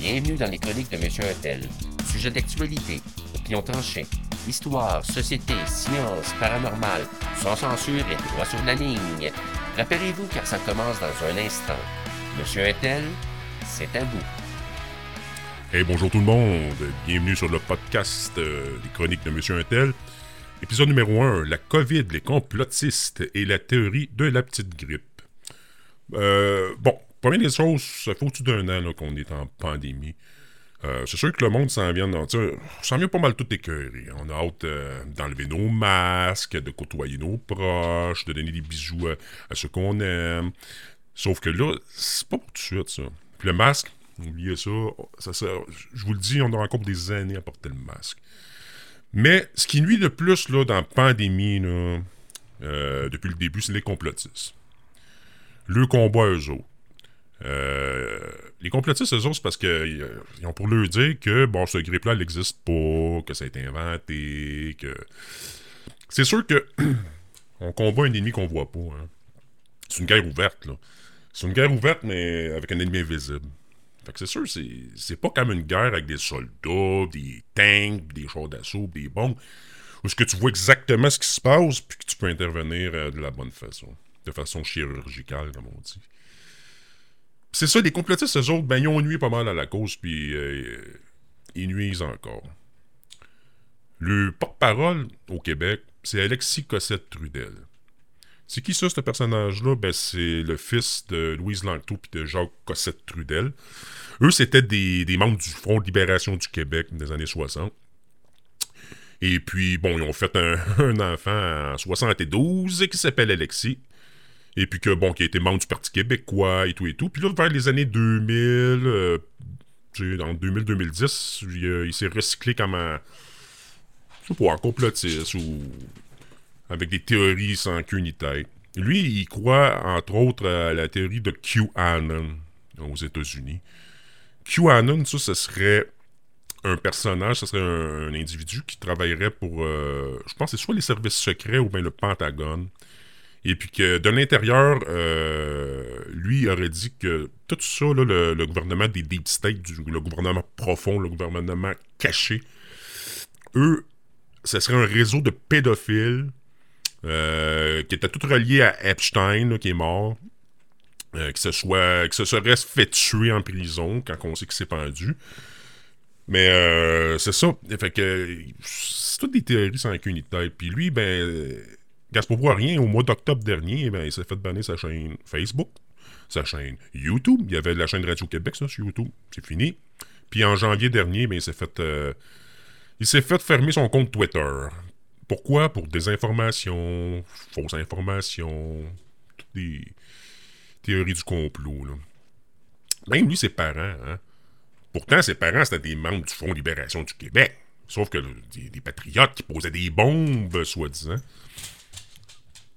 Bienvenue dans les chroniques de Monsieur Hôtel. Sujet d'actualité, opinion tranchée, histoire, société, science, paranormal, sans censure et droit sur la ligne. Rappelez-vous car ça commence dans un instant. Monsieur Hôtel, c'est à vous. Hey, bonjour tout le monde. Bienvenue sur le podcast euh, des chroniques de Monsieur Intel. Épisode numéro 1, la COVID, les complotistes et la théorie de la petite grippe. Euh, bon, première des choses, ça fait au-dessus d'un an qu'on est en pandémie. Euh, c'est sûr que le monde s'en vient, dans- s'en vient pas mal tout écœuré. On a hâte euh, d'enlever nos masques, de côtoyer nos proches, de donner des bisous à, à ceux qu'on aime. Sauf que là, c'est pas pour tout de suite, ça. Puis le masque, oubliez ça, je vous le dis, on aura encore des années à porter le masque. Mais ce qui nuit le plus là, dans la pandémie, euh, depuis le début, c'est les complotistes. Le combat, eux autres. Euh, les complotistes, eux autres, c'est parce qu'ils ont pour leur dire que bon, ce grippe-là, n'existe pas, que ça a été inventé, que. C'est sûr que on combat un ennemi qu'on voit pas. hein. C'est une guerre ouverte, là. C'est une guerre ouverte, mais avec un ennemi invisible. Fait que c'est sûr, c'est pas comme une guerre avec des soldats, des tanks, des chars d'assaut, des bombes, où ce que tu vois exactement ce qui se passe, puis que tu peux intervenir euh, de la bonne façon. De façon chirurgicale, comme on dit. C'est ça, les complotistes, eux autres, ben, ils ont nuit pas mal à la cause, puis euh, ils nuisent encore. Le porte-parole au Québec, c'est Alexis Cossette-Trudel. C'est qui ça, ce personnage-là? Ben, c'est le fils de Louise Langto puis de Jacques Cossette-Trudel. Eux, c'était des, des membres du Front de libération du Québec des années 60. Et puis, bon, ils ont fait un, un enfant en 72 qui s'appelle Alexis. Et puis que, bon, qui a été membre du Parti québécois et tout et tout. Puis là, vers les années 2000, euh, en 2000-2010, il, euh, il s'est recyclé comme un... Je sais pas, complotiste ou avec des théories sans queue ni tête. Lui, il croit, entre autres, à la théorie de QAnon aux États-Unis. QAnon, ça, ce serait un personnage, ce serait un, individu qui travaillerait pour, euh, je pense, c'est soit les services secrets ou bien le Pentagone. Et puis que de l'intérieur, euh, lui aurait dit que tout ça, là, le, gouvernement des deep state, du- le gouvernement profond, le gouvernement caché, eux, ce serait un réseau de pédophiles euh, qui était tout relié à Epstein, qui est mort, euh, qui, se soit, serait fait tuer en prison quand on sait qu'il s'est pendu. Mais euh, c'est ça. Que c'est toutes des théories sans ni tête. Puis lui, ben, pour rien, au mois d'octobre dernier, ben, il s'est fait banner sa chaîne Facebook, sa chaîne YouTube. Il y avait la chaîne Radio-Québec, ça, sur YouTube. C'est fini. Puis en janvier dernier, ben, il s'est fait. euh, il s'est fait fermer son compte Twitter. Pourquoi? Pour des informations, fausses informations, toutes des théories du complot. Même lui, ses parents, hein. Pourtant, ses parents, c'était des membres du Front de libération du Québec. Sauf que des, des patriotes qui posaient des bombes, soi-disant.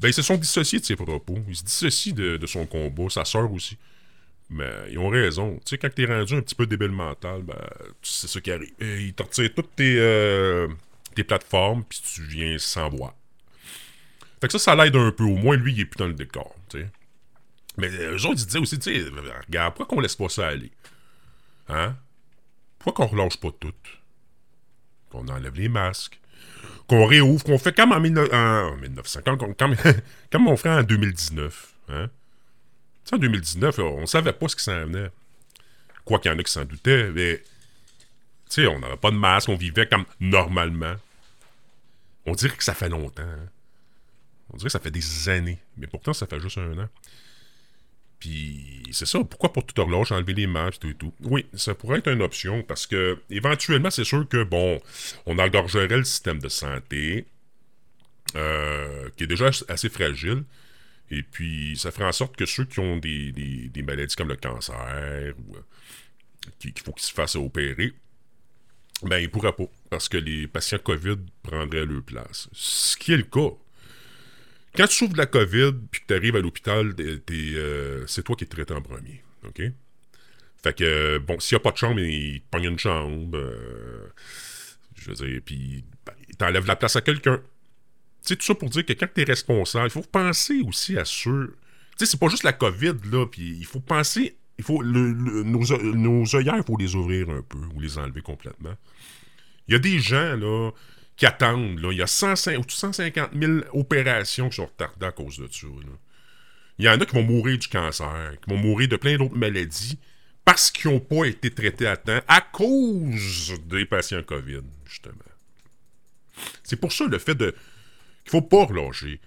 Ben, ils se sont dissociés de ses propos. Ils se dissocient de, de son combat, sa sœur aussi. Mais ils ont raison. Tu sais, quand t'es rendu un petit peu débile mental, ben, c'est ça qui arrive. Euh, Ils te retirent toutes tes, euh, tes plateformes, puis tu viens sans voix. Fait que ça, ça l'aide un peu. Au moins, lui, il est plus dans le décor, tu sais. Mais euh, eux autres, ils disaient aussi, tu sais, regarde, pourquoi qu'on laisse pas ça aller? Hein? Pourquoi qu'on relâche pas tout? Qu'on enlève les masques? Qu'on réouvre? Qu'on fait comme en, 19 en 1900, comme, comme, comme on ferait en 2019, hein? Tu sais, en 2019, là, on savait pas ce qui s'en venait. Quoi qu'il y en a qui s'en doutaient, mais... Tu sais, on n'avait pas de masque, on vivait comme normalement. On dirait que ça fait longtemps, hein? On dirait que ça fait des années. Mais pourtant, ça fait juste un an. Puis, c'est ça. Pourquoi pour tout horloge enlever les masques tout et tout? Oui, ça pourrait être une option parce que, éventuellement, c'est sûr que, bon, on engorgerait le système de santé, euh, qui est déjà assez fragile. Et puis, ça ferait en sorte que ceux qui ont des, des- maladies comme le cancer ou euh, qui- qu'il faut qu'ils se fassent opérer, ben, ils pourraient pas. Parce que les patients COVID prendraient leur place. Ce qui est le cas. Quand tu souffres de la COVID puis que tu arrives à l'hôpital, t'es- t'es, euh, c'est toi qui es traité en premier. OK? Fait que, bon, s'il n'y a pas de chambre, il te pogne une chambre. euh, je veux dire, puis ben, il t'enlève la place à quelqu'un. Tu sais, tout ça pour dire que quand tu es responsable, il faut penser aussi à ceux. Tu sais, c'est pas juste la COVID, là, puis il faut penser il faut nos, nos œillères, il faut les ouvrir un peu ou les enlever complètement. Il y a des gens là, qui attendent. Là. Il y a 150 000 opérations qui sont retardées à cause de ça. Il y en a qui vont mourir du cancer, qui vont mourir de plein d'autres maladies parce qu'ils n'ont pas été traités à temps à cause des patients COVID, justement. C'est pour ça le fait de qu'il faut pas relâcher.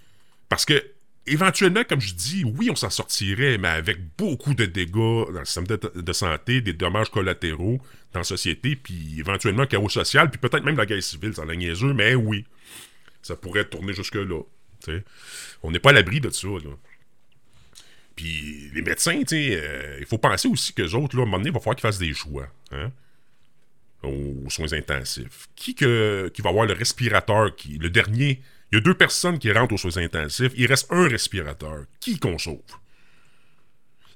Parce que éventuellement, comme je dis, oui, on s'en sortirait, mais avec beaucoup de dégâts dans le système de, santé, des dommages collatéraux dans la société, puis éventuellement chaos social, puis peut-être même la guerre civile, ça la niaiseux, mais oui, ça pourrait tourner jusque-là. On n'est pas à l'abri de ça. Là. Puis les médecins, euh, il faut penser aussi que autres, là, à un moment donné, il va falloir qu'ils fassent des choix. Hein, aux soins intensifs. Qui, que, qui va avoir le respirateur, qui, le dernier il y a deux personnes qui rentrent aux soins intensifs, il reste un respirateur. Qui qu'on sauve?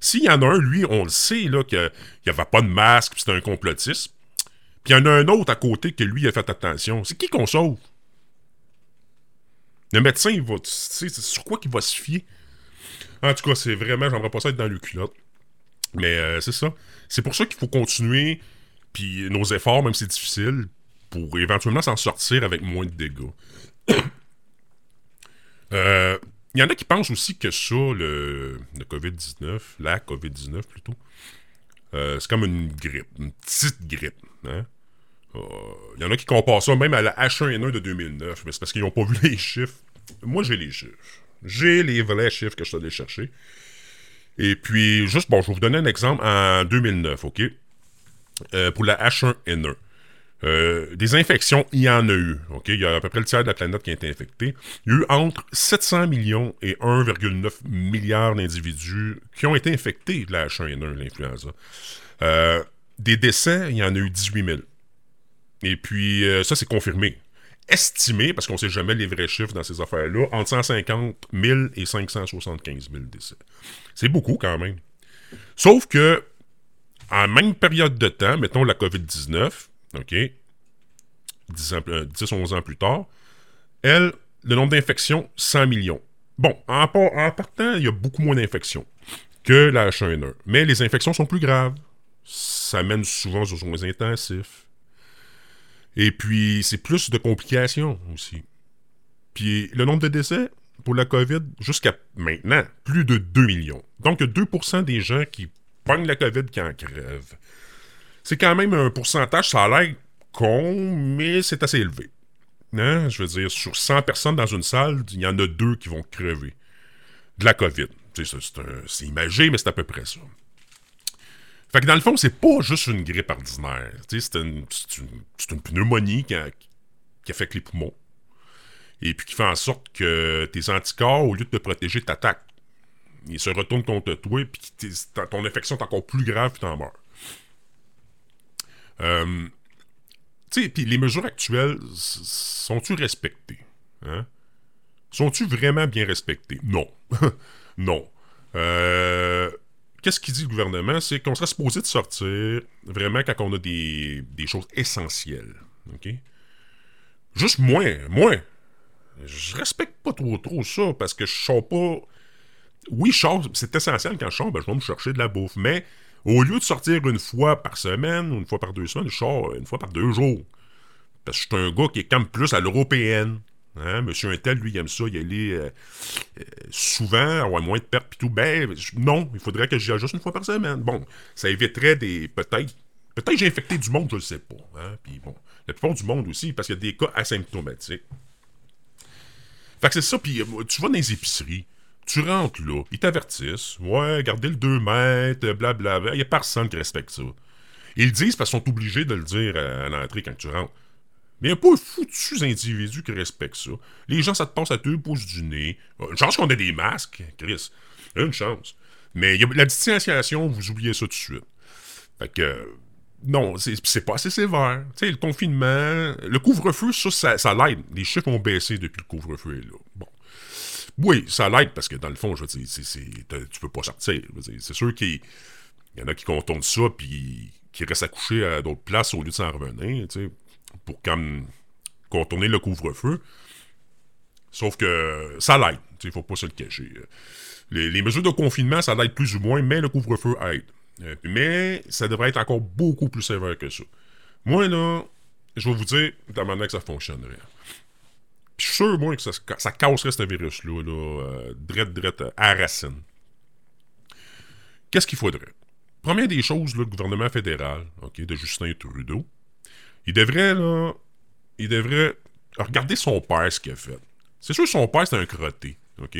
S'il y en a un, lui, on le sait, là, qu'il n'y avait pas de masque, puis c'était un complotiste. Puis il y en a un autre à côté que lui a fait attention. C'est qui qu'on sauve? Le médecin, il va. C'est sur quoi qu'il va se fier? En tout cas, c'est vraiment, j'aimerais pas ça être dans le culotte. Mais euh, c'est ça. C'est pour ça qu'il faut continuer, puis nos efforts, même si c'est difficile, pour éventuellement s'en sortir avec moins de dégâts. Il euh, y en a qui pensent aussi que ça, le, COVID-19, la COVID-19 plutôt, euh, c'est comme une grippe, une petite grippe. Il hein. euh, y en a qui comparent ça même à la H1N1 de 2009, mais c'est parce qu'ils n'ont pas vu les chiffres. Moi, j'ai les chiffres. J'ai les vrais chiffres que je suis allé chercher. Et puis, juste, bon, je vais vous donner un exemple en 2009, OK? pour la H1N1. Euh, des infections, il y en a eu. ok? Il y a à peu près le tiers de la planète qui a été infecté. Il y a eu entre 700 millions et 1,9 milliard d'individus qui ont été infectés de la H1N1, l'influenza. Euh, des décès, il y en a eu 18 000. Et puis, euh, ça, c'est confirmé. Estimé, parce qu'on ne sait jamais les vrais chiffres dans ces affaires-là, entre 150 000 et 575 000 décès. C'est beaucoup quand même. Sauf que, en même période de temps, mettons la COVID-19, OK? 10, 11 ans plus tard. Elle, le nombre d'infections, 100 millions. Bon, en, partant, il y a beaucoup moins d'infections que la H1N1. Mais les infections sont plus graves. Ça mène souvent aux soins intensifs. Et puis, c'est plus de complications aussi. Puis, le nombre de décès pour la COVID, jusqu'à maintenant, plus de 2 millions. Donc, 2% des gens qui pognent la COVID qui en crèvent c'est quand même un pourcentage, ça a l'air con, mais c'est assez élevé. Hein? Je veux dire, sur 100 personnes dans une salle, il y en a deux qui vont crever de la COVID. C'est imagé, mais c'est à peu près ça. Fait que dans le fond, c'est pas juste une grippe ordinaire. C'est une, une, pneumonie qui, qui affecte les poumons. Et puis qui fait en sorte que tes anticorps, au lieu de te protéger, t'attaquent. Ils se retournent contre toi, puis ton infection est encore plus grave, puis t'en meurs. Euh, les mesures actuelles, sont-tu respectées? Hein? Sont-tu vraiment bien respectées? Non. non. Euh, qu'est-ce qu'il dit le gouvernement? C'est qu'on serait supposé de sortir vraiment quand on a des, choses essentielles. OK? Juste moins, moins. Je respecte pas trop trop ça parce que je sors pas. Oui, je c'est essentiel quand je sors, ben, je vais me chercher de la bouffe. Mais au lieu de sortir une fois par semaine ou une fois par deux semaines, je sors une fois par deux jours. Parce que je suis un gars qui est quand même plus à l'européenne. Hein? Monsieur Intel, lui, il aime ça, il allait euh, euh, souvent, avoir moins de pertes et tout. Ben, non, il faudrait que j'y aille juste une fois par semaine. Bon, ça éviterait des. Peut-être. Peut-être j'ai infecté du monde, je le sais pas. Hein? Puis bon, la plupart du monde aussi, parce qu'il y a des cas asymptomatiques. Fait que c'est ça, puis euh, tu vas dans les épiceries. Tu rentres là, ils t'avertissent. Ouais, gardez le 2 mètres, blablabla. Il n'y a personne qui respecte ça. Ils le disent parce qu'ils sont obligés de le dire à, l'entrée quand tu rentres. Mais il n'y a pas de foutus individus qui respectent ça. Les gens, ça te passe à deux pouces du nez. Euh, une chance qu'on ait des masques, Chris. Une chance. Mais la distanciation, vous oubliez ça tout de suite. Fait que. Non, c'est pas assez sévère. Tu sais, le confinement, le couvre-feu, ça, ça, ça l'aide. Les chiffres ont baissé depuis le couvre-feu est là. Bon. Oui, ça l'aide parce que dans le fond, je veux dire, tu peux pas sortir. C'est sûr qu'il y en a qui contournent ça puis qui restent accouchés à d'autres places au lieu de s'en revenir, pour comme contourner le couvre-feu. Sauf que ça l'aide, il faut pas se le cacher. Les, mesures de confinement, ça l'aide plus ou moins, mais le couvre-feu aide. Euh, mais ça devrait être encore beaucoup plus sévère que ça. Moi, là, je vais vous dire manière que ça fonctionnerait. Je suis sûr, moi, que ça, ça casserait ce virus-là, là, euh, drette, drette, à racine. Qu'est-ce qu'il faudrait? Première des choses, le gouvernement fédéral, OK, de Justin Trudeau, il devrait, là, il devrait regarder son père, ce qu'il a fait. C'est sûr son père, c'est un crotté, OK?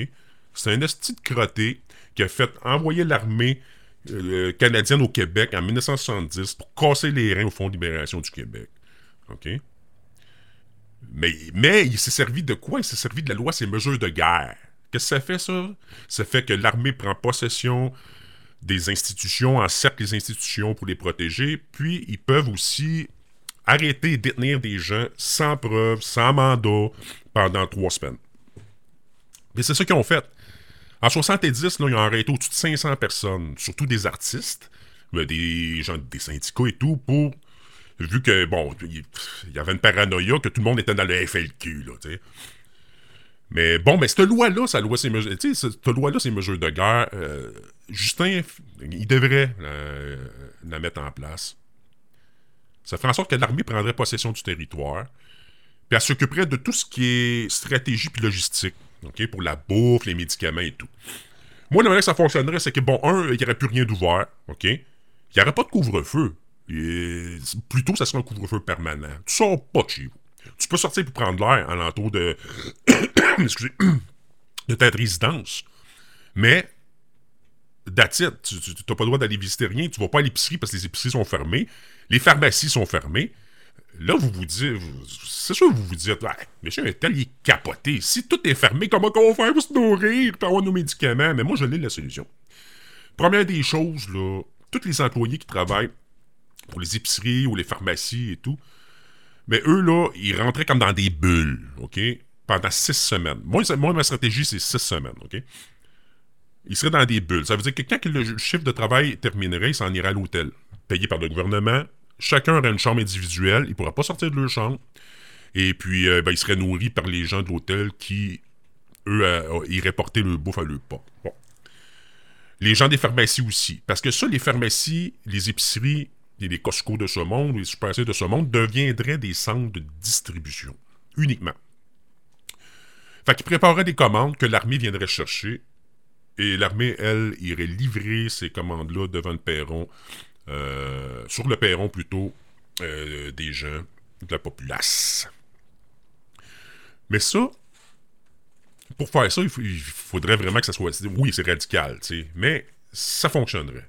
C'est un esti de crotté qui a fait envoyer l'armée euh, canadienne au Québec en 1970 pour casser les reins au Fonds de libération du Québec. OK? Mais, il s'est servi de quoi? Il s'est servi de la loi ces mesures de guerre. Qu'est-ce que ça fait, ça? Ça fait que l'armée prend possession des institutions, encercle les institutions pour les protéger, puis ils peuvent aussi arrêter et détenir des gens sans preuve, sans mandat, pendant trois semaines. Mais c'est ça qu'ils ont fait. En 70, là, ils ont arrêté au-dessus de 500 personnes, surtout des artistes, des gens des syndicats et tout, pour. Vu que, bon, il y avait une paranoïa que tout le monde était dans le FLQ, là, tu sais. Mais bon, mais cette loi-là, loi, ces mesures, cette loi-là, ces mesures de guerre, euh, Justin, il devrait la mettre en place. Ça ferait en sorte que l'armée prendrait possession du territoire, puis elle s'occuperait de tout ce qui est stratégie puis logistique, pour la bouffe, les médicaments et tout. Moi, la manière que ça fonctionnerait, c'est que, bon, un, il n'y aurait plus rien d'ouvert, ok? Il n'y aurait pas de couvre-feu. Plutôt, ça serait un couvre-feu permanent. Tu sors pas de chez vous. Tu peux sortir pour prendre l'air en l'entour de. Excusez. de ta résidence. Mais. That's it. Tu n'as pas le droit d'aller visiter rien. Tu vas pas à l'épicerie parce que les épiceries sont fermées. Les pharmacies sont fermées. Là, vous vous dites. C'est sûr vous vous dites. Monsieur un tel, il est capoté. Si tout est fermé, comment on va faire pour se nourrir pour avoir nos médicaments? Mais moi, je l'ai la solution. Première des choses, là, tous les employés qui travaillent pour les épiceries ou les pharmacies et tout, mais eux, là, ils rentraient comme dans des bulles, OK? Pendant six semaines. Moi, moi ma stratégie, c'est six semaines, OK? Ils seraient dans des bulles. Ça veut dire que quand le chiffre de travail terminerait, ils s'en iraient à l'hôtel, payé par le gouvernement. Chacun aurait une chambre individuelle. Ils ne pourraient pas sortir de leur chambre. Et puis, euh, ben, ils seraient nourris par les gens de l'hôtel qui, eux, euh, iraient porter le bouffe à leur pas. Bon. Les gens des pharmacies aussi. Parce que ça, les pharmacies, les épiceries, les Costco de ce monde, les Super de ce monde, deviendraient des centres de distribution, uniquement. Fait qu'ils prépareraient des commandes que l'armée viendrait chercher, et l'armée, elle, irait livrer ces commandes-là devant le perron, euh, sur le perron plutôt, euh, des gens de la populace. Mais ça, pour faire ça, il, faudrait vraiment que ça soit. Oui, c'est radical, tu sais, mais ça fonctionnerait.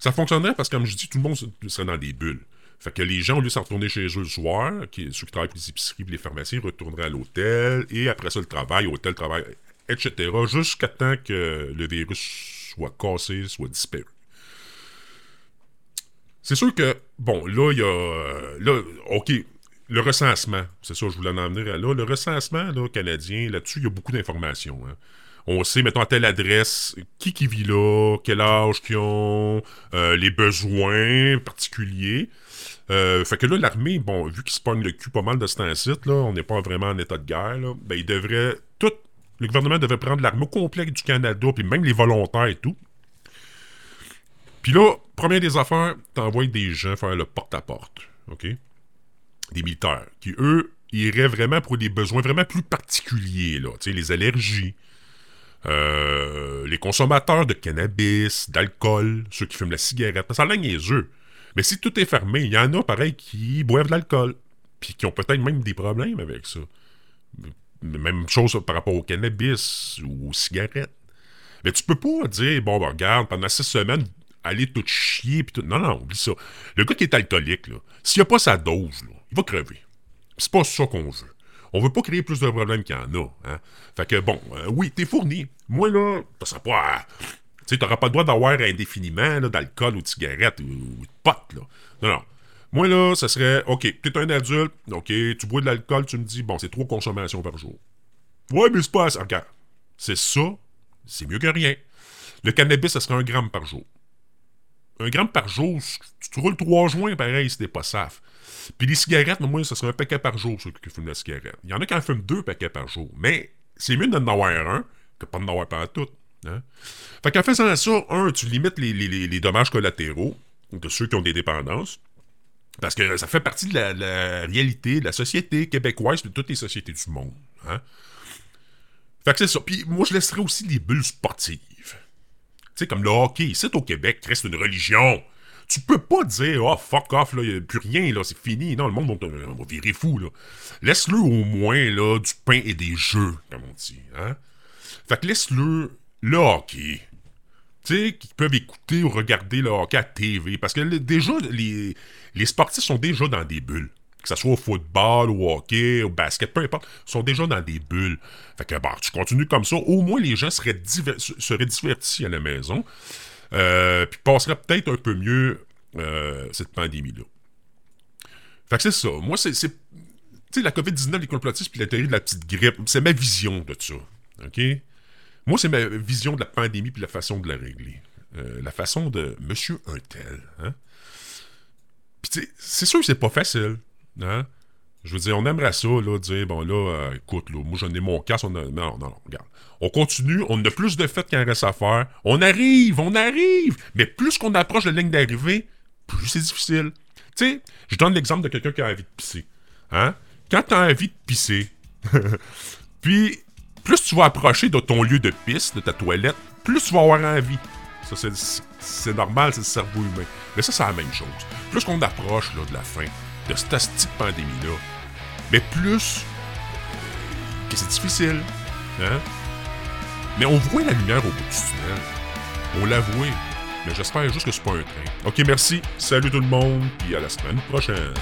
Ça fonctionnerait parce que, comme je dis, tout le monde serait dans des bulles. Fait que les gens, au lieu de s'en retourner chez eux le soir, ceux qui travaillent pour les épiceries et les pharmacies, retourneraient à l'hôtel, et après ça, le travail, hôtel, travail, etc., jusqu'à temps que le virus soit cassé, soit disparu. C'est sûr que, bon, là, il y a. Là, OK, le recensement, c'est ça, je voulais en venir là. Le recensement là, canadien, là-dessus, il y a beaucoup d'informations. Hein. On sait, mettons, à telle adresse, qui qui vit là, quel âge qu'ils ont, euh, les besoins particuliers. Euh, fait que là, l'armée, bon, vu qu'ils se pognent le cul pas mal de ce temps-ci, là, on n'est pas vraiment en état de guerre, là, ben, il devrait, tout, le gouvernement devrait prendre l'armée complète du Canada, puis même les volontaires et tout. Puis là, première des affaires, t'envoies des gens faire le porte-à-porte, OK? Des militaires, qui, eux, iraient vraiment pour des besoins vraiment plus particuliers, là, tu sais, les allergies, euh, les consommateurs de cannabis, d'alcool, ceux qui fument la cigarette, ça a l'air niaiseux. Mais si tout est fermé, il y en a, pareil, qui boivent de l'alcool, puis qui ont peut-être même des problèmes avec ça. Même chose par rapport au cannabis ou aux cigarettes. Mais tu peux pas dire, bon, ben, regarde, pendant six semaines, allez tout chier, puis tout. Non, non, oublie ça. Le gars qui est alcoolique, s'il a pas sa dose, il va crever. C'est pas ça qu'on veut. On veut pas créer plus de problèmes qu'il y en a. Hein? Fait que bon, euh, oui, t'es fourni. Moi, là, ça pas. Tu sais, t'auras pas le droit d'avoir indéfiniment d'alcool ou de cigarette ou, de potes, là. Non, non. Moi, là, ça serait, OK, t'es un adulte, OK, tu bois de l'alcool, tu me dis, bon, c'est trois consommations par jour. Ouais, mais c'est pas assez. Regarde, c'est ça, c'est mieux que rien. Le cannabis, ça serait un gramme par jour. Un gramme par jour, tu te roules trois joints, pareil, si t'es pas saf. Puis les cigarettes, moi, ce serait un paquet par jour, ceux qui fument la cigarette. Il y en a qui en fument deux paquets par jour. Mais c'est mieux d'en avoir un que pas d'en avoir pas tout. Hein? Fait qu'en faisant ça, un, tu limites les, les, dommages collatéraux de ceux qui ont des dépendances. Parce que ça fait partie de la, réalité de la société québécoise de toutes les sociétés du monde. Hein? Fait que c'est ça. Puis moi, je laisserais aussi les bulles sportives. Comme le hockey, ici au Québec, reste une religion. Tu peux pas dire, oh fuck off, là, y a plus rien, là, c'est fini. Non, le monde va, va virer fou, là. Laisse-le au moins, là, du pain et des jeux, comme on dit, hein. Fait que laisse-le le hockey. Tu sais, qui peuvent écouter ou regarder le hockey à TV. Parce que déjà, les, les sportifs sont déjà dans des bulles que ce soit au football, au hockey, au basket, peu importe, sont déjà dans des bulles. Fait que, bah, tu continues comme ça, au moins les gens seraient, seraient divertis à la maison, euh, puis passeraient peut-être un peu mieux euh, cette pandémie-là. Fait que c'est ça. Moi, c'est. Tu sais, la COVID-19, les complotistes, puis la théorie de la petite grippe, c'est ma vision de ça. OK? Moi, c'est ma vision de la pandémie, puis la façon de la régler. Euh, la façon de Monsieur Untel. Hein? Puis, c'est sûr que c'est pas facile. Hein? Je veux dire, on aimerait ça, là, dire, bon, là, euh, écoute, là, moi, j'en ai mon casque, on a... Non, non, regarde. On continue, on a plus de fêtes qu'il reste à faire. On arrive, on arrive! Mais plus qu'on approche de la ligne d'arrivée, plus c'est difficile. Tu sais, je donne l'exemple de quelqu'un qui a envie de pisser. Hein? Quand tu as envie de pisser, puis plus tu vas approcher de ton lieu de pisse, de ta toilette, plus tu vas avoir envie. Ça, c'est normal, c'est le cerveau humain. Mais ça, c'est la même chose. Plus qu'on approche là, de la fin, de cette pandémie-là, mais plus que c'est difficile. Hein? Mais on voit la lumière au bout du tunnel. On l'a voué. Mais j'espère juste que c'est pas un train. Ok, merci. Salut tout le monde. Puis à la semaine prochaine.